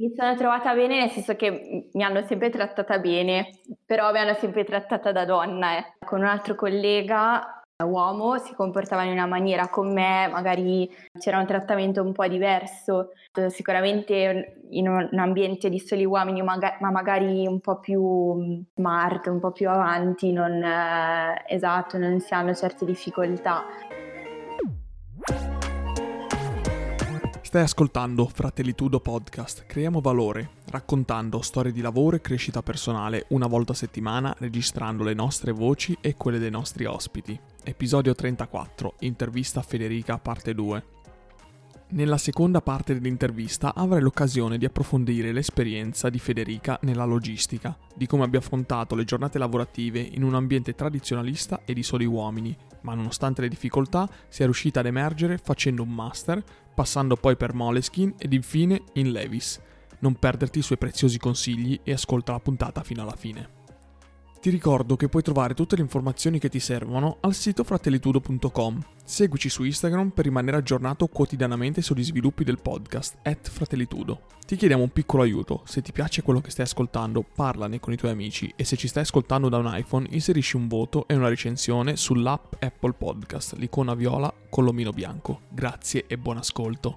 Mi sono trovata bene nel senso che mi hanno sempre trattata bene, però mi hanno sempre trattata da donna. Eh. Con un altro collega, uomo, si comportava in una maniera con me, magari c'era un trattamento un po' diverso. Sicuramente in un ambiente di soli uomini, ma magari un po' più smart, un po' più avanti, non, eh, esatto, non si hanno certe difficoltà. Stai ascoltando Fratellitudo Podcast. Creiamo valore, raccontando storie di lavoro e crescita personale una volta a settimana, registrando le nostre voci e quelle dei nostri ospiti. Episodio 34, intervista a Federica, parte 2. Nella seconda parte dell'intervista avrai l'occasione di approfondire l'esperienza di Federica nella logistica, di come abbia affrontato le giornate lavorative in un ambiente tradizionalista e di soli uomini, ma nonostante le difficoltà sia riuscita ad emergere facendo un master, passando poi per Moleskin ed infine in Levis. Non perderti i suoi preziosi consigli e ascolta la puntata fino alla fine. Ti ricordo che puoi trovare tutte le informazioni che ti servono al sito fratellitudo.com. Seguici su Instagram per rimanere aggiornato quotidianamente sugli sviluppi del podcast, at fratellitudo. Ti chiediamo un piccolo aiuto, se ti piace quello che stai ascoltando, parlane con i tuoi amici e se ci stai ascoltando da un iPhone, inserisci un voto e una recensione sull'app Apple Podcast, l'icona viola con l'omino bianco. Grazie e buon ascolto.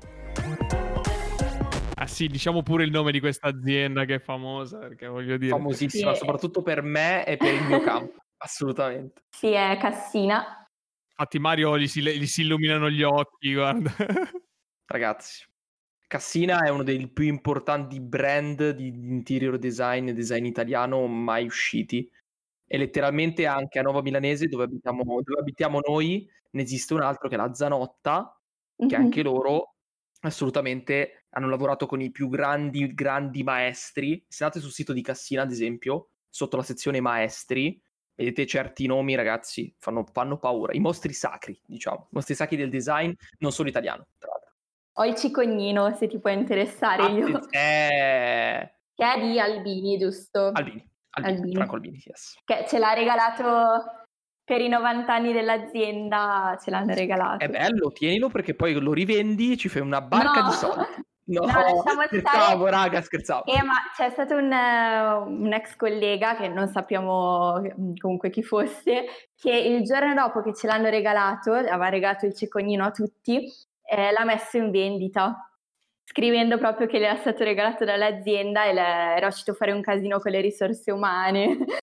Ah sì, diciamo pure il nome di questa azienda che è famosa, perché voglio dire... Famosissima, sì. soprattutto per me e per il mio campo, assolutamente. Sì, è Cassina. Infatti Mario gli si, gli si illuminano gli occhi, guarda. Ragazzi, Cassina è uno dei più importanti brand di interior design e design italiano mai usciti. E letteralmente anche a Nova Milanese, dove abitiamo, dove abitiamo noi, ne esiste un altro che è la Zanotta, che mm-hmm. anche loro assolutamente hanno lavorato con i più grandi, grandi maestri. Se andate sul sito di Cassina, ad esempio, sotto la sezione maestri, vedete certi nomi, ragazzi, fanno, fanno paura. I mostri sacri, diciamo, i mostri sacri del design, non solo italiano, tra l'altro. Ho il cicognino, se ti può interessare. io. Eh... Che è di Albini, giusto? Albini, Albini, Albini. Franco Albini, yes. Che ce l'ha regalato per i 90 anni dell'azienda ce l'hanno regalato. È bello, tienilo perché poi lo rivendi e ci fai una barca no. di soldi. No, no scherzavo, stare... raga, scherzavo. Eh, ma c'è stato un, uh, un, ex collega, che non sappiamo comunque chi fosse, che il giorno dopo che ce l'hanno regalato, aveva regalato il cecognino a tutti, eh, l'ha messo in vendita scrivendo proprio che le era stato regalato dall'azienda e le, era uscito a fare un casino con le risorse umane.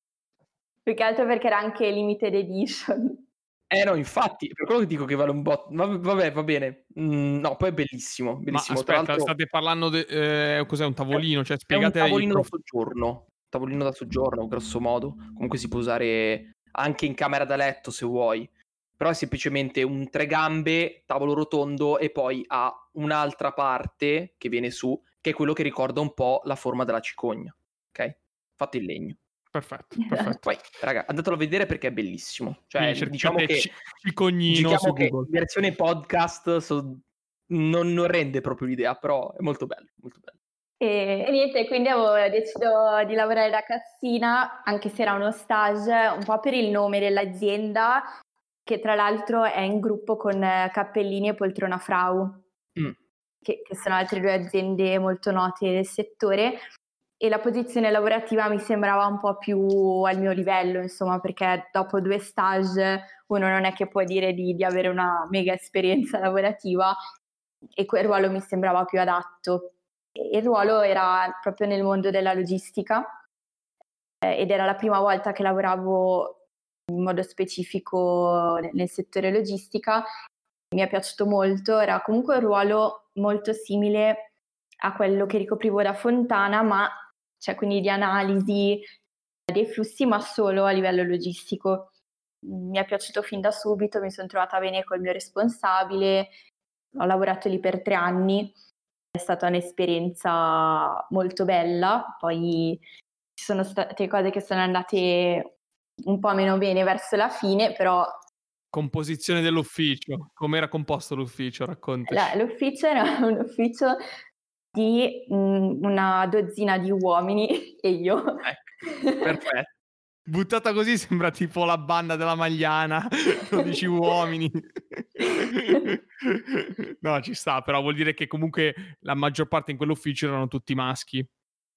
Più che altro perché era anche limited edition. Eh no, infatti, per quello che dico che vale un bot. Vabbè, va bene. Mm, no, poi è bellissimo. bellissimo. Ma aspetta, state parlando di... Eh, cos'è un tavolino? Cioè, spiegate... È un tavolino da soggiorno. Tavolino da soggiorno, grosso modo. Comunque si può usare anche in camera da letto se vuoi. Però è semplicemente un tre gambe, tavolo rotondo e poi ha un'altra parte che viene su, che è quello che ricorda un po' la forma della cicogna. Ok? Fatto in legno. Perfetto, perfetto. Poi, raga, andatelo a vedere perché è bellissimo. Cioè, Quindi diciamo che, cicognino diciamo che in versione podcast so, non, non, rende proprio l'idea, però è molto bello, molto bello. E, e, niente, quindi avevo deciso di lavorare da Cassina, anche se era uno stage, un po' per il nome dell'azienda, che tra l'altro è in gruppo con Cappellini e Poltrona Frau, mm. che, che sono altre due aziende molto note del settore e la posizione lavorativa mi sembrava un po' più al mio livello, insomma, perché dopo due stage uno non è che può dire di, di avere una mega esperienza lavorativa e quel ruolo mi sembrava più adatto. il ruolo era proprio nel mondo della logistica eh, ed era la prima volta che lavoravo in modo specifico nel settore logistica. Mi è piaciuto molto, era comunque un ruolo molto simile a quello che ricoprivo da Fontana, ma cioè quindi di analisi dei flussi, ma solo a livello logistico. Mi è piaciuto fin da subito, mi sono trovata bene col mio responsabile, ho lavorato lì per tre anni, è stata un'esperienza molto bella, poi ci sono state cose che sono andate un po' meno bene verso la fine, però Composizione dell'ufficio, come era composto l'ufficio? Racconta. L'ufficio era un ufficio di mh, una dozzina di uomini e io. Ecco, perfetto. buttata così sembra tipo la banda della Magliana, 12 uomini. no, ci sta, però vuol dire che comunque la maggior parte in quell'ufficio erano tutti maschi,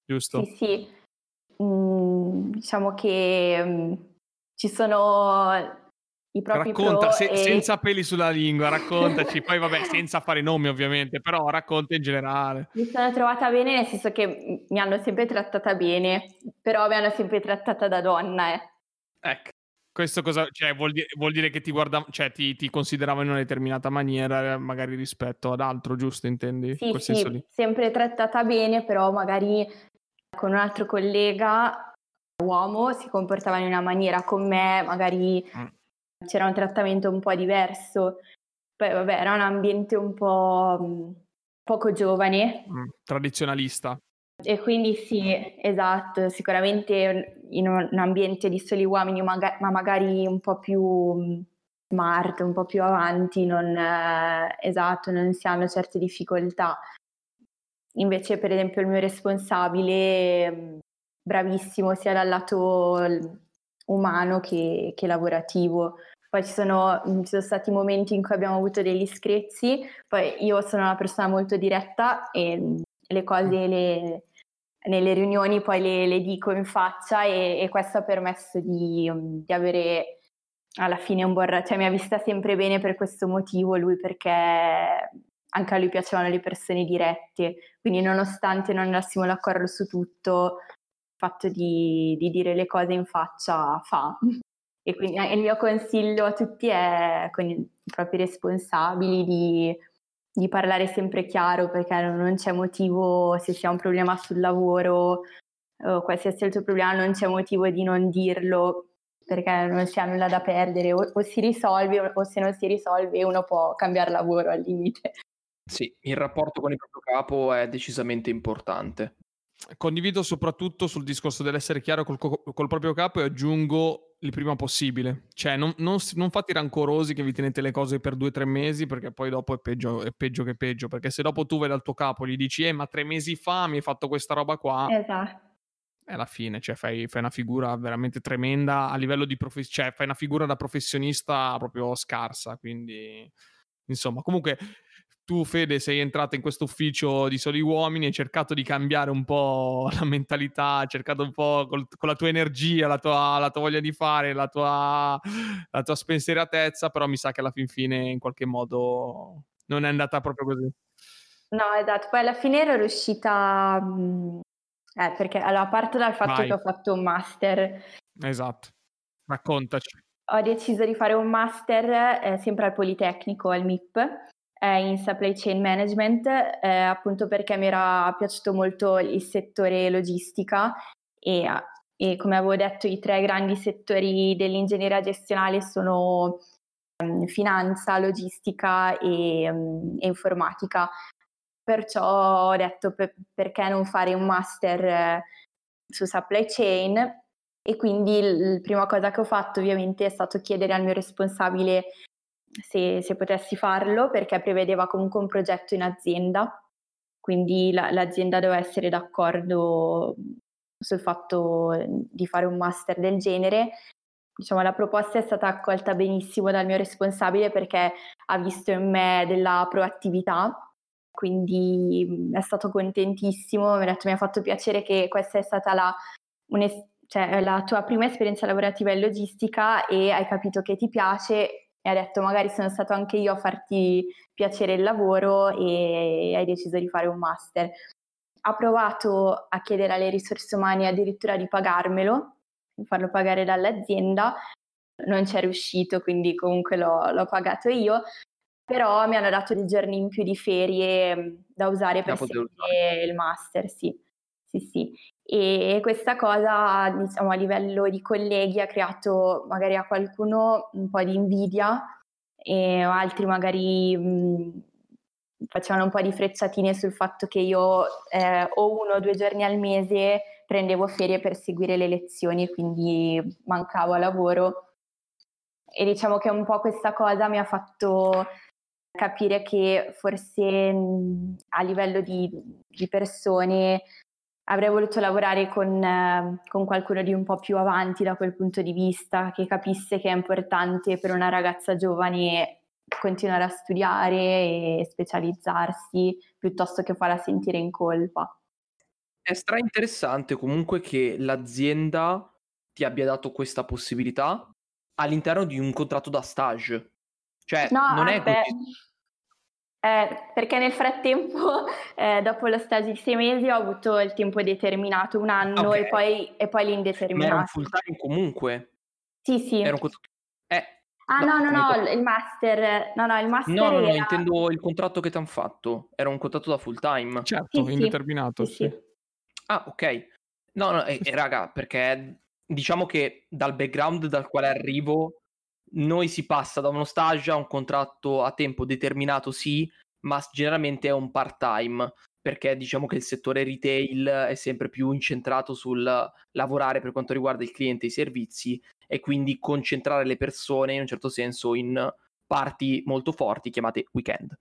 giusto? Sì, sì. Mm, diciamo che mm, ci sono i propri Racconta se, e... senza peli sulla lingua, raccontaci, poi vabbè senza fare nomi ovviamente, però racconta in generale. Mi sono trovata bene nel senso che mi hanno sempre trattata bene, però mi hanno sempre trattata da donna. Eh. Ecco, questo cosa, cioè, vuol, dire, vuol dire che ti, guarda, cioè, ti, ti consideravano in una determinata maniera, magari rispetto ad altro, giusto? Intendi? Sì, sì, sempre trattata bene, però magari con un altro collega uomo si comportava in una maniera con me, magari... Mm c'era un trattamento un po' diverso. Poi vabbè, era un ambiente un po' mm, poco giovane. Mm, tradizionalista. E quindi sì, esatto, sicuramente in un ambiente di soli uomini, ma magari un po' più mm, smart, un po' più avanti, non, eh, esatto, non si hanno certe difficoltà. Invece, per esempio, il mio responsabile, bravissimo sia dal lato umano che, che lavorativo. Poi ci sono, ci sono, stati momenti in cui abbiamo avuto degli screzi, poi io sono una persona molto diretta e le cose le, nelle riunioni poi le, le, dico in faccia e, e questo ha permesso di, di, avere alla fine un buon... cioè mi ha vista sempre bene per questo motivo lui perché anche a lui piacevano le persone dirette, quindi nonostante non andassimo d'accordo su tutto, fatto di, di dire le cose in faccia fa. E quindi il mio consiglio a tutti è con i propri responsabili di, di parlare sempre chiaro perché non c'è motivo se si ha un problema sul lavoro o qualsiasi altro problema non c'è motivo di non dirlo perché non si ha nulla da perdere o, o si risolve o se non si risolve uno può cambiare lavoro al limite. Sì, il rapporto con il proprio capo è decisamente importante. Condivido soprattutto sul discorso dell'essere chiaro col, col proprio capo e aggiungo il prima possibile. Cioè, non, non, non, fate rancorosi che vi tenete le cose per due o tre mesi, perché poi dopo è peggio, è peggio, che peggio. Perché se dopo tu vai dal tuo capo e gli dici, eh, ma tre mesi fa mi hai fatto questa roba qua. Esatto. È la fine, cioè fai, fai una figura veramente tremenda a livello di professionista, cioè fai una figura da professionista proprio scarsa. Quindi, insomma, comunque tu, Fede, sei entrata in questo ufficio di soli uomini, hai cercato di cambiare un po' la mentalità, hai cercato un po' col, con la tua energia, la tua, la tua voglia di fare, la tua, la tua spensieratezza, però mi sa che alla fin fine in qualche modo non è andata proprio così. No, esatto, poi alla fine ero riuscita, mm, eh, perché allora parto dal fatto Vai. che ho fatto un master. Esatto, raccontaci. Ho deciso di fare un master eh, sempre al Politecnico, al MIP, in supply chain management, eh, appunto perché mi era piaciuto molto il settore logistica e, e, come avevo detto i tre grandi settori dell'ingegneria gestionale sono um, finanza, logistica e, um, e, informatica. Perciò ho detto per, perché non fare un master eh, su supply chain e quindi la prima cosa che ho fatto ovviamente è stato chiedere al mio responsabile se, se, potessi farlo perché prevedeva comunque un progetto in azienda, quindi la, l'azienda doveva essere d'accordo sul fatto di fare un master del genere. Diciamo, la proposta è stata accolta benissimo dal mio responsabile perché ha visto in me della proattività, quindi è stato contentissimo, mi ha, detto, mi ha fatto piacere che questa è stata la, cioè, la tua prima esperienza lavorativa in logistica e hai capito che ti piace e ha detto magari sono stato anche io a farti piacere il lavoro e hai deciso di fare un master. Ha provato a chiedere alle risorse umane addirittura di pagarmelo, di farlo pagare dall'azienda, non ci è riuscito, quindi comunque l'ho, l'ho pagato io, però mi hanno dato dei giorni in più di ferie mm, da usare per seguire il master, sì. Sì, sì. E questa cosa, diciamo, a livello di colleghi ha creato magari a qualcuno un po' di invidia e altri magari mh, facevano un po' di frecciatine sul fatto che io eh, o uno o due giorni al mese prendevo ferie per seguire le lezioni e quindi mancavo a lavoro. E diciamo che un po' questa cosa mi ha fatto capire che forse mh, a livello di, di persone avrei voluto lavorare con, eh, con, qualcuno di un po' più avanti da quel punto di vista, che capisse che è importante per una ragazza giovane continuare a studiare e specializzarsi piuttosto che farla sentire in colpa. È stra interessante comunque che l'azienda ti abbia dato questa possibilità all'interno di un contratto da stage. Cioè, no, non è così... Eh, perché nel frattempo, eh, dopo lo stage di sei mesi, ho avuto il tempo determinato, un anno okay. e, poi, e poi l'indeterminato. Ma era un full time comunque? Sì, sì. Era un... eh, ah, no, no, no, no, il master. No, no, il master No, no, no, era... intendo il contratto che ti hanno fatto. Era un contratto da full time. Certo, sì, indeterminato, sì. sì. Ah, ok. No, no, e, e raga, perché diciamo che dal background dal quale arrivo noi si passa da uno stage a un contratto a tempo determinato, sì, ma generalmente è un part-time, perché diciamo che il settore retail è sempre più incentrato sul lavorare per quanto riguarda il cliente e i servizi e quindi concentrare le persone in un certo senso in parti molto forti chiamate weekend.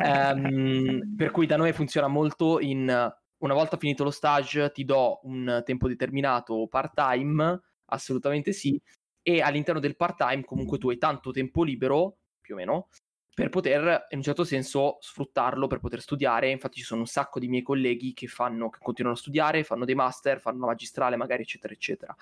um, per cui da noi funziona molto in una volta finito lo stage ti do un tempo determinato part-time, assolutamente sì, e all'interno del part-time comunque tu hai tanto tempo libero, più o meno, per poter in un certo senso sfruttarlo per poter studiare. Infatti ci sono un sacco di miei colleghi che fanno, che continuano a studiare, fanno dei master, fanno una magistrale magari, eccetera, eccetera.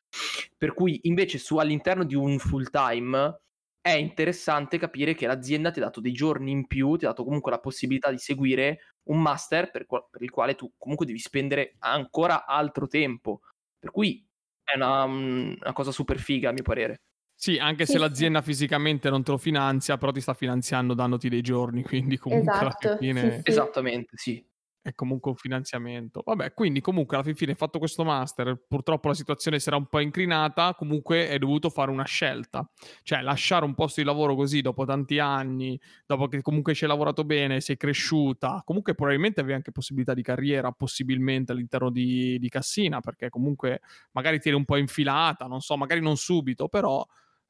Per cui invece su all'interno di un full time è interessante capire che l'azienda ti ha dato dei giorni in più, ti ha dato comunque la possibilità di seguire un master per, per il quale tu comunque devi spendere ancora altro tempo. Per cui è una, una cosa super figa a mio parere. Sì, anche se l'azienda fisicamente non te lo finanzia, però ti sta finanziando dandoti dei giorni, quindi comunque esatto, alla fine... Sì, sì. Esattamente, sì è comunque un finanziamento. Vabbè, quindi comunque alla fine fatto questo master, purtroppo la situazione si era un po' incrinata, comunque hai dovuto fare una scelta, cioè lasciare un posto di lavoro così dopo tanti anni, dopo che comunque ci hai lavorato bene, sei cresciuta, comunque probabilmente avevi anche possibilità di carriera, possibilmente all'interno di, di Cassina, perché comunque magari ti eri un po' infilata, non so, magari non subito, però...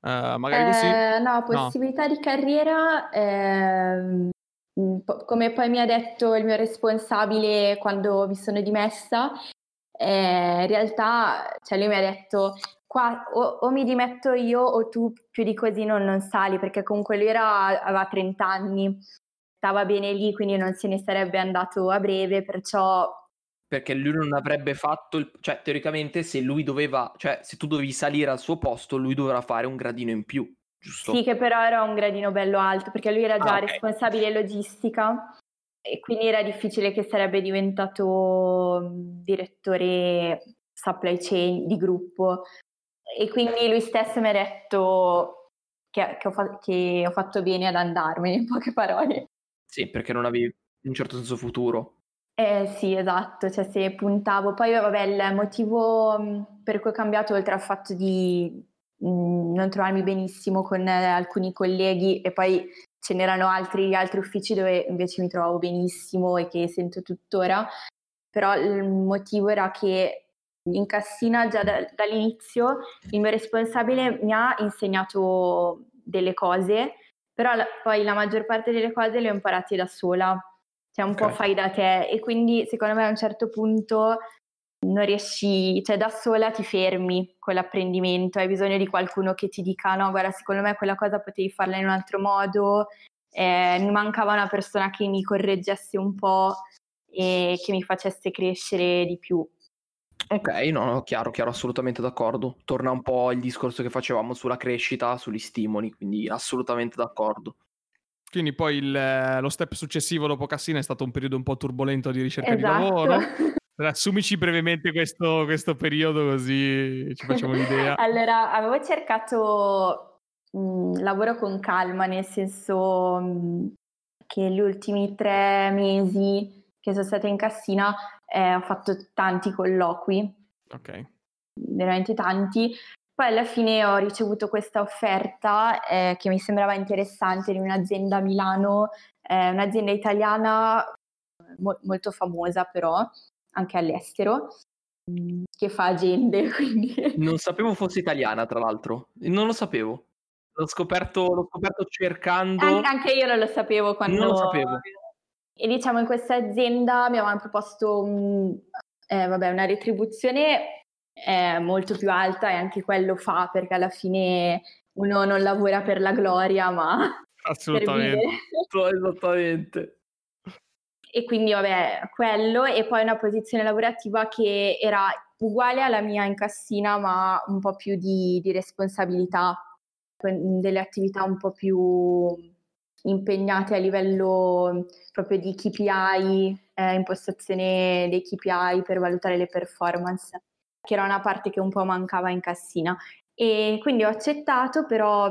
Uh, magari così. Eh, no, possibilità no. di carriera eh, come poi mi ha detto il mio responsabile quando mi sono dimessa, eh, in realtà cioè lui mi ha detto qua o, o, mi dimetto io o tu più di così non, non sali, perché comunque lui era, aveva 30 anni, stava bene lì, quindi non se ne sarebbe andato a breve, perciò... Perché lui non avrebbe fatto, il, cioè teoricamente se lui doveva, cioè se tu dovevi salire al suo posto, lui dovrà fare un gradino in più giusto? Sì, che però era un gradino bello alto, perché lui era già ah, okay. responsabile logistica e quindi era difficile che sarebbe diventato direttore supply chain di gruppo. E quindi lui stesso mi ha detto che, che, ho, fa- che ho fatto bene ad andarmene, in poche parole. Sì, perché non avevi in un certo senso futuro. Eh sì, esatto, cioè se puntavo, poi vabbè il motivo per cui ho cambiato oltre al fatto di Mm, non trovarmi benissimo con eh, alcuni colleghi e poi ce n'erano altri, altri uffici dove invece mi trovavo benissimo e che sento tuttora, però il motivo era che in Cassina già da, dall'inizio il mio responsabile mi ha insegnato delle cose, però la, poi la maggior parte delle cose le ho imparate da sola, cioè un okay. po' fai da te e quindi secondo me a un certo punto non riesci, cioè da sola ti fermi con l'apprendimento, hai bisogno di qualcuno che ti dica no, guarda, secondo me quella cosa potevi farla in un altro modo, eh, mi mancava una persona che mi correggesse un po' e che mi facesse crescere di più. Ok, no, no, chiaro, chiaro, assolutamente d'accordo. Torna un po' il discorso che facevamo sulla crescita, sugli stimoli, quindi assolutamente d'accordo. Quindi poi il, lo step successivo dopo Cassina è stato un periodo un po' turbolento di ricerca esatto. di lavoro. Assumici brevemente questo, questo periodo così ci facciamo un'idea. allora, avevo cercato mh, mhmm, lavoro con calma, nel senso mh, mhmm, che gli ultimi tre mesi che sono stata in Cassina eh, ho fatto tanti colloqui. Ok. Veramente tanti. Poi alla fine ho ricevuto questa offerta eh, che mi sembrava interessante di un'azienda a Milano, eh, un'azienda italiana mo- molto famosa però, anche all'estero, mm, che fa agende. Quindi... Non sapevo fosse italiana, tra l'altro. Non lo sapevo. L'ho scoperto, l'ho scoperto cercando. An- anche io non lo sapevo quando. Non lo sapevo. E diciamo in questa azienda mi avevano proposto un, eh, vabbè, una retribuzione è molto più alta e anche quello fa perché alla fine uno non lavora per la gloria, ma assolutamente. Esattamente. E quindi vabbè, quello e poi una posizione lavorativa che era uguale alla mia in cassina, ma un po' più di, di responsabilità, delle attività un po' più impegnate a livello proprio di KPI, eh, impostazione dei KPI per valutare le performance, che era una parte che un po' mancava in cassina. E quindi ho accettato, però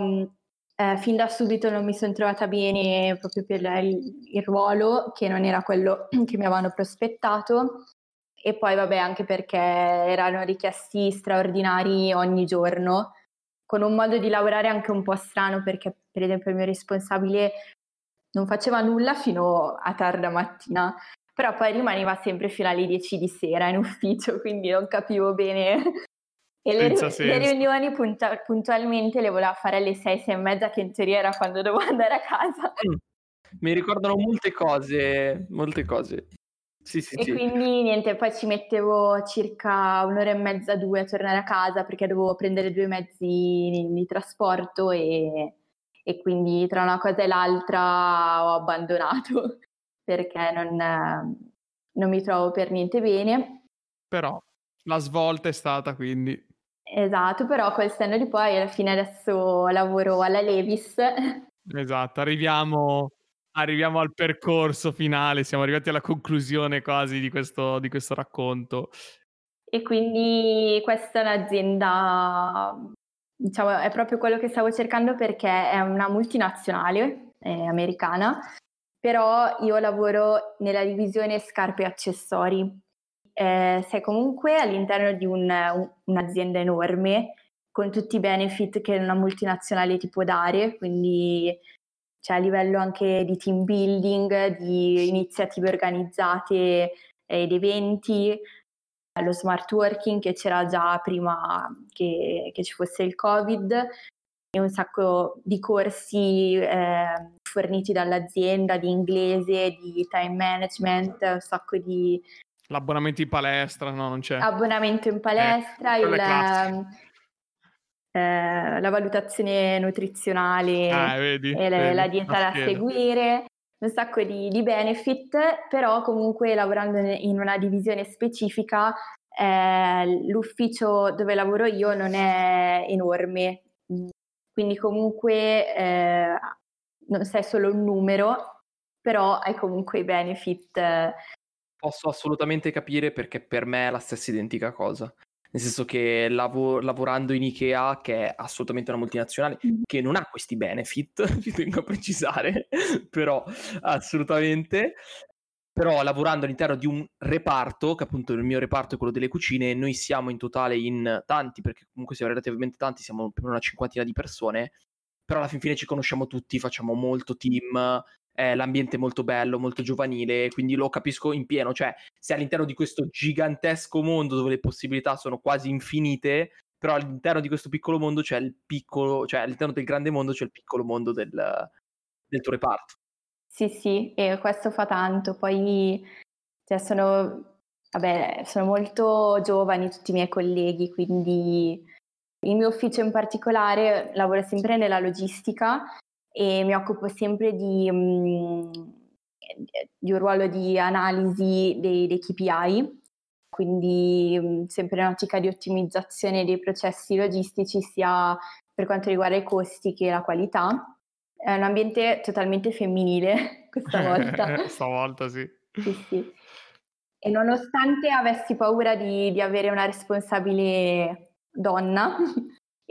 eh, fin da subito non mi sono trovata bene proprio per il, il ruolo, che non era quello che mi avevano prospettato. E poi vabbè anche perché erano richiesti straordinari ogni giorno, con un modo di lavorare anche un po' strano perché per esempio il mio responsabile non faceva nulla fino a tarda mattina, però poi rimaneva sempre fino alle 10 di sera in ufficio, quindi non capivo bene. E le, le, riunioni punta- puntualmente le voleva fare alle 6, 6 e mezza, che in teoria era quando dovevo andare a casa. Mm. Mi ricordano molte cose, molte cose. Sì, sì, e sì. quindi niente, poi ci mettevo circa un'ora e mezza, due a tornare a casa perché dovevo prendere due mezzi di, di trasporto e, e, quindi tra una cosa e l'altra ho abbandonato perché non, non mi trovo per niente bene. Però la svolta è stata quindi. Esatto, però col senno di poi alla fine adesso lavoro alla Levis. Esatto, arriviamo arriviamo al percorso finale, siamo arrivati alla conclusione quasi di questo, di questo racconto. E quindi questa è un'azienda, diciamo, è proprio quello che stavo cercando perché è una multinazionale è americana, però io lavoro nella divisione scarpe e accessori. Eh, sei comunque all'interno di un, un, un'azienda enorme con tutti i benefit che una multinazionale ti può dare, quindi cioè a livello anche di team building, di iniziative organizzate ed eventi, lo smart working che c'era già prima che, che ci fosse il Covid e un sacco di corsi eh, forniti dall'azienda di inglese, di time management, un sacco di... L'abbonamento in palestra, no, non c'è. Abbonamento in palestra, eh, il, eh, la valutazione nutrizionale ah, vedi, e la, vedi, la dieta da seguire, un sacco di, di, benefit, però comunque lavorando in una divisione specifica eh, l'ufficio dove lavoro io non è enorme, quindi comunque eh, non sei solo un numero, però hai comunque i benefit. Posso assolutamente capire perché per me è la stessa identica cosa. Nel senso che lav- lavorando in Ikea, che è assolutamente una multinazionale, che non ha questi benefit, vi tengo a precisare, però assolutamente, però lavorando all'interno di un reparto, che appunto il mio reparto è quello delle cucine, noi siamo in totale in tanti, perché comunque siamo relativamente tanti, siamo più o meno una cinquantina di persone, però alla fin fine ci conosciamo tutti, facciamo molto team, eh, l'ambiente è molto bello, molto giovanile, quindi lo capisco in pieno, cioè se all'interno di questo gigantesco mondo dove le possibilità sono quasi infinite, però all'interno di questo piccolo mondo c'è il piccolo, cioè all'interno del grande mondo c'è il piccolo mondo del, del tuo reparto. Sì, sì, e questo fa tanto. Poi cioè, sono, vabbè, sono molto giovani tutti i miei colleghi, quindi il mio ufficio in particolare lavora sempre nella logistica e mi occupo sempre di, um, di un ruolo di analisi dei, dei KPI, quindi um, sempre in ottica di ottimizzazione dei processi logistici sia per quanto riguarda i costi che la qualità. È un ambiente totalmente femminile questa volta. Stavolta sì. Sì, sì. E nonostante avessi paura di, di avere una responsabile donna,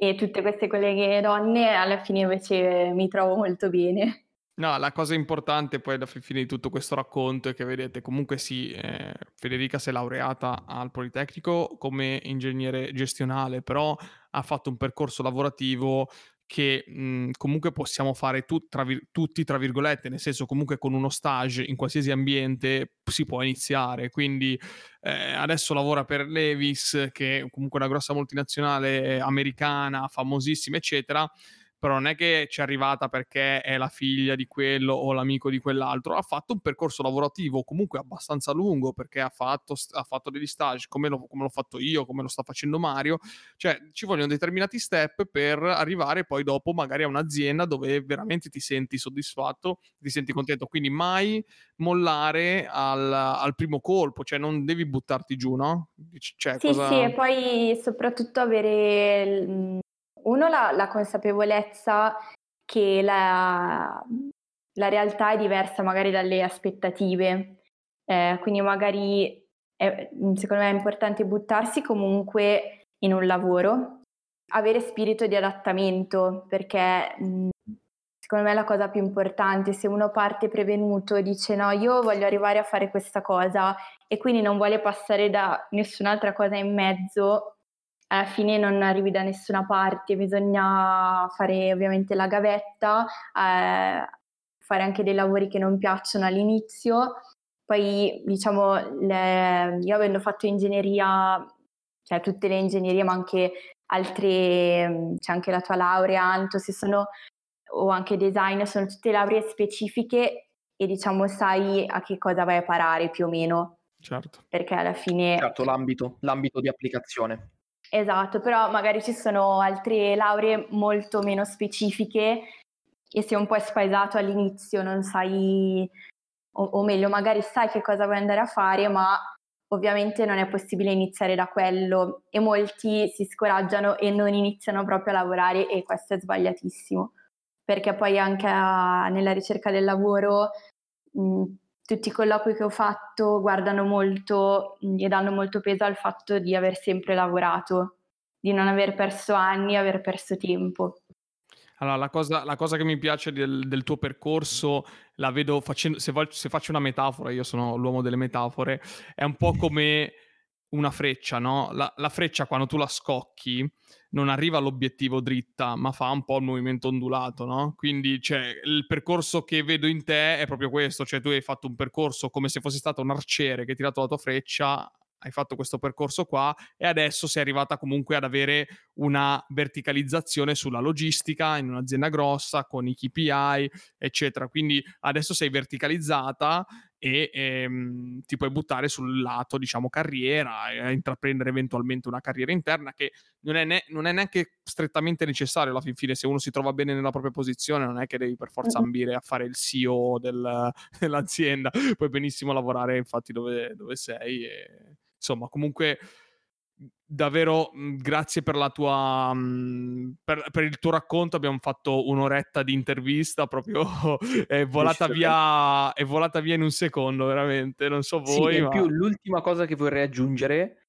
e tutte queste colleghe donne alla fine invece mi trovo molto bene. No, la cosa importante poi alla fine di tutto questo racconto è che vedete comunque sì, eh, Federica si è laureata al Politecnico come ingegnere gestionale, però ha fatto un percorso lavorativo che mh, comunque possiamo fare tu, tra vir- tutti, tra virgolette, nel senso comunque con uno stage in qualsiasi ambiente si può iniziare. Quindi eh, adesso lavora per Levis, che è comunque una grossa multinazionale americana, famosissima, eccetera però non è che ci è arrivata perché è la figlia di quello o l'amico di quell'altro, ha fatto un percorso lavorativo comunque abbastanza lungo perché ha fatto, ha fatto degli stage come, lo, come l'ho fatto io, come lo sta facendo Mario, cioè ci vogliono determinati step per arrivare poi dopo magari a un'azienda dove veramente ti senti soddisfatto, ti senti contento, quindi mai mollare al, al primo colpo, cioè non devi buttarti giù, no? Cioè, sì, cosa... sì, e poi soprattutto avere uno la, la consapevolezza che la, la, realtà è diversa magari dalle aspettative, eh, quindi magari è, secondo me è importante buttarsi comunque in un lavoro, avere spirito di adattamento, perché mh, secondo me è la cosa più importante, se uno parte prevenuto e dice no, io voglio arrivare a fare questa cosa e quindi non vuole passare da nessun'altra cosa in mezzo, alla fine non arrivi da nessuna parte, bisogna fare ovviamente la gavetta, eh, fare anche dei lavori che non piacciono all'inizio. Poi diciamo, le, io avendo fatto ingegneria, cioè tutte le ingegnerie, ma anche altre, c'è anche la tua laurea, Anto, se sono, o anche design, sono tutte lauree specifiche e diciamo sai a che cosa vai a parare più o meno. Certo. Perché alla fine... Certo, l'ambito, l'ambito di applicazione. Esatto, però magari ci sono altre lauree molto meno specifiche e sei un po' spaesato all'inizio, non sai, o, o, meglio, magari sai che cosa vuoi andare a fare, ma ovviamente non è possibile iniziare da quello e molti si scoraggiano e non iniziano proprio a lavorare e questo è sbagliatissimo, perché poi anche a, nella ricerca del lavoro mh, tutti i colloqui che ho fatto guardano molto e danno molto peso al fatto di aver sempre lavorato, di non aver perso anni, aver perso tempo. Allora, la cosa, la cosa che mi piace del, del, tuo percorso, la vedo facendo, se, se faccio una metafora, io sono l'uomo delle metafore, è un po' come una freccia, no? La, la, freccia quando tu la scocchi non arriva all'obiettivo dritta, ma fa un po' il movimento ondulato, no? Quindi, cioè, il percorso che vedo in te è proprio questo, cioè tu hai fatto un percorso come se fossi stato un arciere che ha tirato la tua freccia hai fatto questo percorso qua e adesso sei arrivata comunque ad avere una verticalizzazione sulla logistica in un'azienda grossa con i KPI, eccetera. Quindi adesso sei verticalizzata e ehm, ti puoi buttare sul lato, diciamo, carriera e intraprendere eventualmente una carriera interna che non è, ne- non è, neanche strettamente necessario alla fin fine. Se uno si trova bene nella propria posizione, non è che devi per forza ambire a fare il CEO del, dell'azienda, puoi benissimo lavorare infatti dove, dove sei. E insomma, comunque davvero grazie per la tua per, per, il tuo racconto abbiamo fatto un'oretta di intervista proprio è volata via è volata via in un secondo veramente non so voi sì, ma... più l'ultima cosa che vorrei aggiungere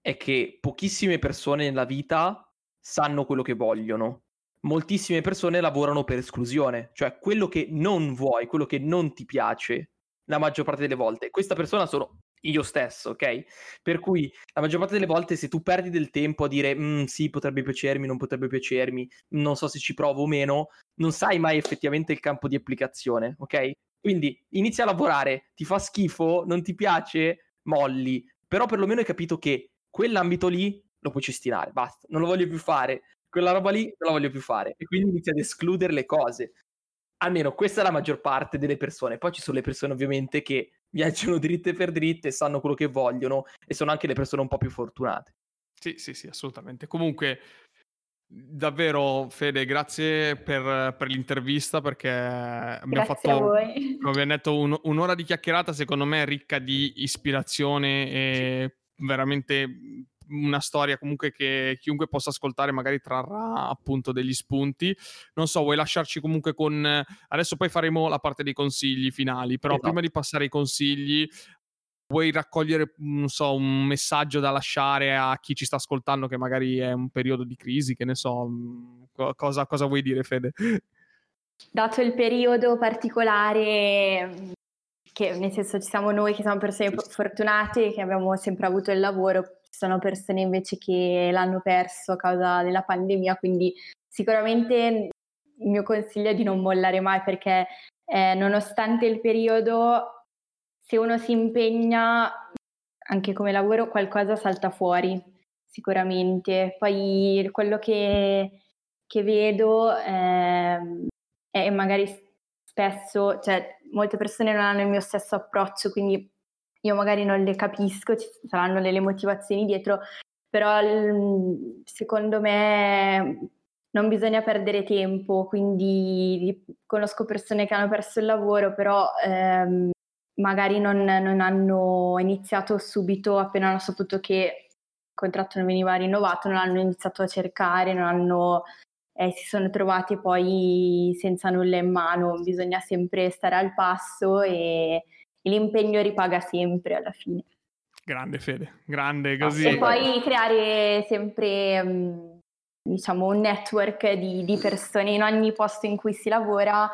è che pochissime persone nella vita sanno quello che vogliono. Moltissime persone lavorano per esclusione cioè quello che non vuoi quello che non ti piace la maggior parte delle volte. Questa persona sono io stesso, ok? Per cui la maggior parte delle volte se tu perdi del tempo a dire mm, sì, potrebbe piacermi, non potrebbe piacermi, non so se ci provo o meno, non sai mai effettivamente il campo di applicazione, ok? Quindi inizia a lavorare, ti fa schifo, non ti piace, molli, però perlomeno hai capito che quell'ambito lì lo puoi cestinare, basta, non lo voglio più fare, quella roba lì non la voglio più fare e quindi inizia ad escludere le cose. Almeno questa è la maggior parte delle persone, poi ci sono le persone ovviamente che viaggiano dritte per dritte, sanno quello che vogliono e sono anche le persone un po' più fortunate. Sì, sì, sì, assolutamente. Comunque, davvero, Fede, grazie per, per l'intervista perché abbiamo grazie fatto, come abbiamo detto, un, un'ora di chiacchierata secondo me ricca di ispirazione e veramente una storia comunque che chiunque possa ascoltare magari trarrà appunto degli spunti. Non so, vuoi lasciarci comunque con... Adesso poi faremo la parte dei consigli finali, però esatto. prima di passare ai consigli vuoi raccogliere, non so, un messaggio da lasciare a chi ci sta ascoltando che magari è un periodo di crisi, che ne so, mm, cosa, cosa vuoi dire Fede? Dato il periodo particolare che nel senso ci siamo noi che siamo persone fortunate, che abbiamo sempre avuto il lavoro, sono persone invece che l'hanno perso a causa della pandemia, quindi sicuramente il mio consiglio è di non mollare mai perché eh, nonostante il periodo, se uno si impegna anche come lavoro, qualcosa salta fuori sicuramente. Poi quello che che vedo eh, è magari spesso, cioè molte persone non hanno il mio stesso approccio, quindi io magari non le capisco, ci saranno delle motivazioni dietro, però secondo me non bisogna perdere tempo, quindi conosco persone che hanno perso il lavoro, però ehm, magari non, non, hanno iniziato subito appena hanno saputo che il contratto non veniva rinnovato, non hanno iniziato a cercare, non hanno, eh, si sono trovati poi senza nulla in mano, bisogna sempre stare al passo e l'impegno ripaga sempre alla fine. Grande Fede, grande così. E poi creare sempre... Um, diciamo, un network di, di persone in ogni posto in cui si lavora,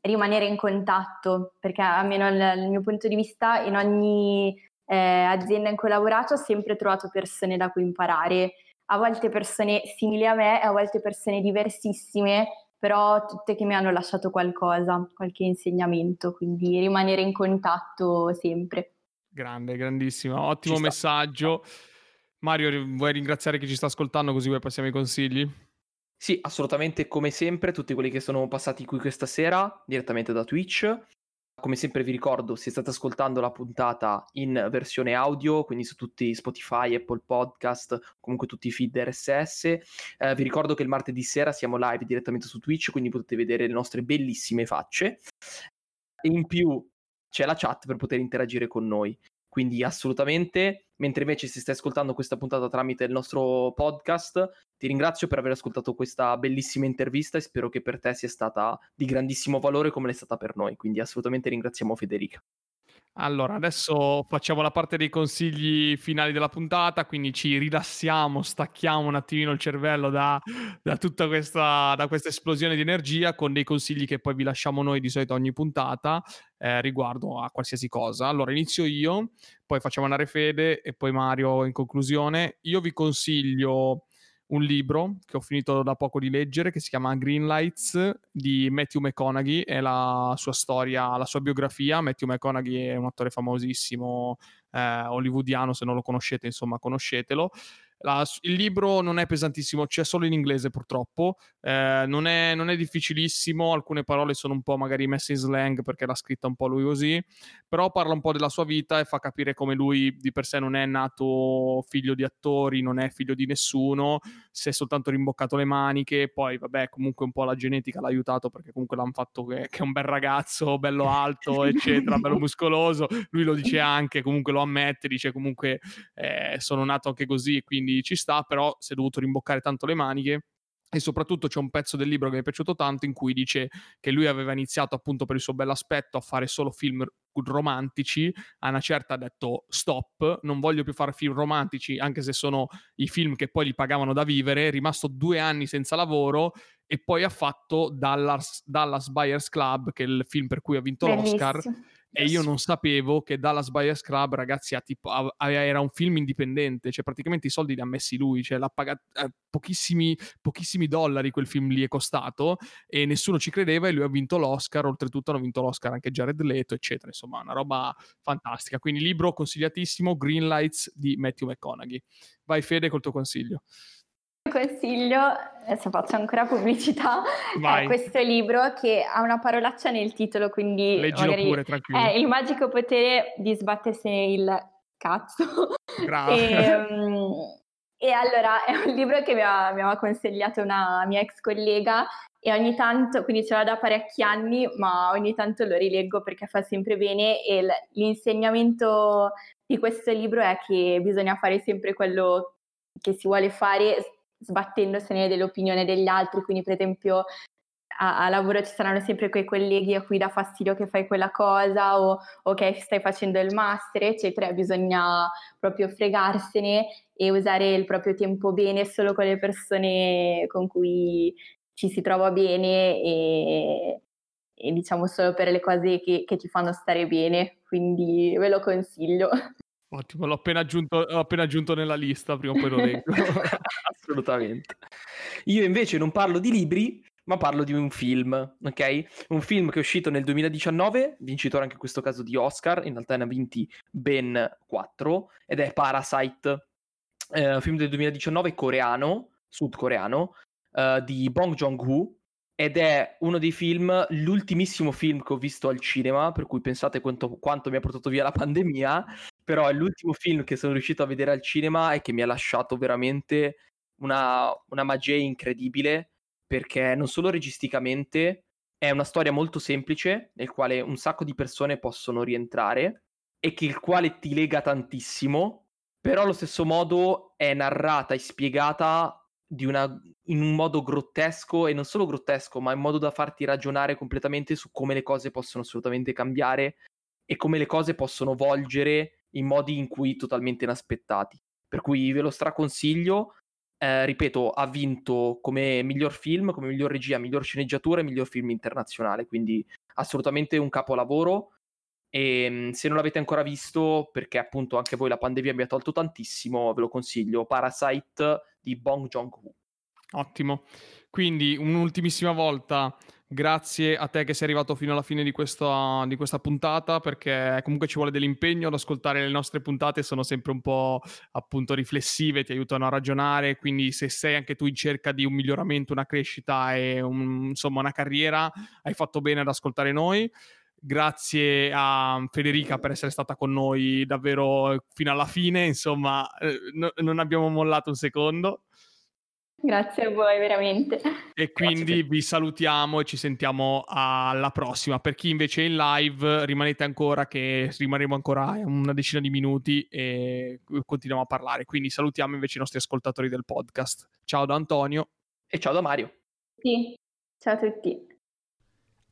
rimanere in contatto, perché almeno dal mio punto di vista in ogni eh, azienda in cui ho lavorato ho sempre trovato persone da cui imparare, a volte persone simili a me e a volte persone diversissime, però tutte che mi hanno lasciato qualcosa, qualche insegnamento, quindi rimanere in contatto sempre. Grande, grandissimo, ottimo messaggio. Mario, vuoi ringraziare chi ci sta ascoltando così poi passiamo ai consigli? Sì, assolutamente come sempre, tutti quelli che sono passati qui questa sera direttamente da Twitch. Come sempre vi ricordo, se state ascoltando la puntata in versione audio, quindi su tutti Spotify, Apple Podcast, comunque tutti i feed RSS, eh, vi ricordo che il martedì sera siamo live direttamente su Twitch, quindi potete vedere le nostre bellissime facce. E in più c'è la chat per poter interagire con noi. Quindi assolutamente, mentre invece se stai ascoltando questa puntata tramite il nostro podcast, ti ringrazio per aver ascoltato questa bellissima intervista e spero che per te sia stata di grandissimo valore come l'è stata per noi. Quindi assolutamente ringraziamo Federica. Allora, adesso facciamo la parte dei consigli finali della puntata, quindi ci rilassiamo, stacchiamo un attimino il cervello da, da tutta questa, da questa esplosione di energia con dei consigli che poi vi lasciamo noi di solito ogni puntata eh, riguardo a qualsiasi cosa. Allora, inizio io, poi facciamo andare Fede e poi Mario in conclusione. Io vi consiglio un libro che ho finito da poco di leggere che si chiama Green Lights di Matthew McConaughey, è la sua storia, la sua biografia. Matthew McConaughey è un attore famosissimo eh, hollywoodiano, se non lo conoscete, insomma, conoscetelo. La, il libro non è pesantissimo, c'è solo in inglese purtroppo, eh, non, è, non, è, difficilissimo, alcune parole sono un po' magari messe in slang perché l'ha scritta un po' lui così, però parla un po' della sua vita e fa capire come lui di per sé non è nato figlio di attori, non è figlio di nessuno, si è soltanto rimboccato le maniche, poi vabbè comunque un po' la genetica l'ha aiutato perché comunque l'hanno fatto che, che è un bel ragazzo, bello alto, eccetera, bello muscoloso, lui lo dice anche, comunque lo ammette, dice comunque eh, sono nato anche così, quindi quindi ci sta, però si è dovuto rimboccare tanto le maniche e soprattutto c'è un pezzo del libro che mi è piaciuto tanto in cui dice che lui aveva iniziato appunto per il suo bell'aspetto a fare solo film romantici, a una certa ha detto stop, non voglio più fare film romantici anche se sono i film che poi gli pagavano da vivere, è rimasto due anni senza lavoro e poi ha fatto Dallas, Dallas Buyers Club che è il film per cui ha vinto Bellissimo. l'Oscar e io non sapevo che Dallas Buyers Club, ragazzi, tipo, era un film indipendente, cioè praticamente i soldi li ha messi lui, cioè l'ha pagato eh, pochissimi, pochissimi, dollari quel film lì è costato e nessuno ci credeva e lui ha vinto l'Oscar, oltretutto hanno vinto l'Oscar anche Jared Leto, eccetera, insomma, una roba fantastica. Quindi libro consigliatissimo, Green Lights di Matthew McConaughey. Vai Fede col tuo consiglio consiglio, adesso faccio ancora pubblicità, Vai. è questo libro che ha una parolaccia nel titolo, quindi Leggilo pure, tranquillo. È il magico potere di sbattersene il cazzo. Bravo. E, um, e, allora è un libro che mi, ha, mi aveva consigliato una mia ex collega e ogni tanto, quindi ce l'ho da parecchi anni, ma ogni tanto lo rileggo perché fa sempre bene e l'insegnamento di questo libro è che bisogna fare sempre quello che si vuole fare sbattendosene dell'opinione degli altri, quindi per esempio a, a, lavoro ci saranno sempre quei colleghi a cui dà fastidio che fai quella cosa o, o che stai facendo il master, eccetera, bisogna proprio fregarsene e usare il proprio tempo bene solo con le persone con cui ci si trova bene e, e diciamo solo per le cose che, che ci fanno stare bene, quindi ve lo consiglio. Ottimo, l'ho appena aggiunto, l'ho appena aggiunto nella lista, prima o poi lo leggo. Assolutamente. Io invece non parlo di libri, ma parlo di un film, ok? Un film che è uscito nel 2019, vincitore anche in questo caso di Oscar, in realtà ne ha vinti ben quattro, ed è Parasite, eh, film del 2019 coreano, sudcoreano, uh, di Bong Joon-ho ed è uno dei film, l'ultimissimo film che ho visto al cinema, per cui pensate quanto, quanto mi ha portato via la pandemia, però è l'ultimo film che sono riuscito a vedere al cinema e che mi ha lasciato veramente una, una magia incredibile, perché non solo registicamente è una storia molto semplice, nel quale un sacco di persone possono rientrare, e che il quale ti lega tantissimo, però allo stesso modo è narrata e spiegata una, in un modo grottesco e non solo grottesco, ma in modo da farti ragionare completamente su come le cose possono assolutamente cambiare e come le cose possono volgere in modi in cui totalmente inaspettati. Per cui ve lo straconsiglio. Eh, ripeto, ha vinto come miglior film, come miglior regia, miglior sceneggiatura e miglior film internazionale, quindi assolutamente un capolavoro. E ehm, se non l'avete ancora visto, perché appunto anche voi la pandemia mi ha tolto tantissimo, ve lo consiglio. Parasite di Bong Joon-ho. Ottimo. Quindi un'ultimissima volta, grazie a te che sei arrivato fino alla fine di questa, di questa, puntata, perché comunque ci vuole dell'impegno ad ascoltare le nostre puntate, sono sempre un po' appunto riflessive, ti aiutano a ragionare, quindi se sei anche tu in cerca di un miglioramento, una crescita e un, insomma una carriera, hai fatto bene ad ascoltare noi. Grazie a Federica per essere stata con noi davvero fino alla fine, insomma, eh, no, non abbiamo mollato un secondo. Grazie a voi, veramente. E quindi vi salutiamo e ci sentiamo alla prossima. Per chi invece è in live, rimanete ancora che rimarremo ancora una decina di minuti e continuiamo a parlare. Quindi salutiamo invece i nostri ascoltatori del podcast. Ciao da Antonio. E ciao da Mario. Sì, ciao a tutti.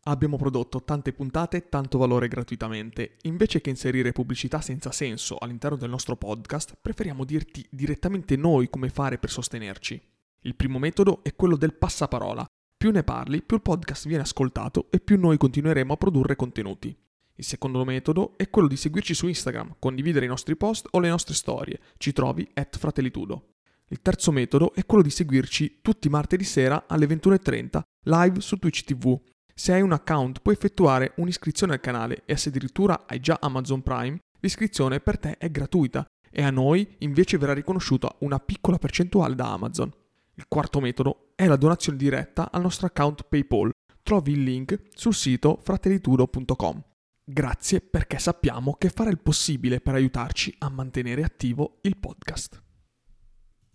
Abbiamo prodotto tante puntate, tanto valore gratuitamente. Invece che inserire pubblicità senza senso all'interno del nostro podcast, preferiamo dirti direttamente noi come fare per sostenerci. Il primo metodo è quello del passaparola. Più ne parli, più il podcast viene ascoltato e più noi continueremo a produrre contenuti. Il secondo metodo è quello di seguirci su Instagram, condividere i nostri post o le nostre storie. Ci trovi at fratellitudo. Il terzo metodo è quello di seguirci tutti martedì sera alle 21.30 live su Twitch TV se hai un account puoi effettuare un'iscrizione al canale e se addirittura hai già Amazon Prime, l'iscrizione per te è gratuita e a noi invece verrà riconosciuta una piccola percentuale da Amazon. Il quarto metodo è la donazione diretta al nostro account PayPal. Trovi il link sul sito fratellitudo.com. Grazie perché sappiamo che fare il possibile per aiutarci a mantenere attivo il podcast.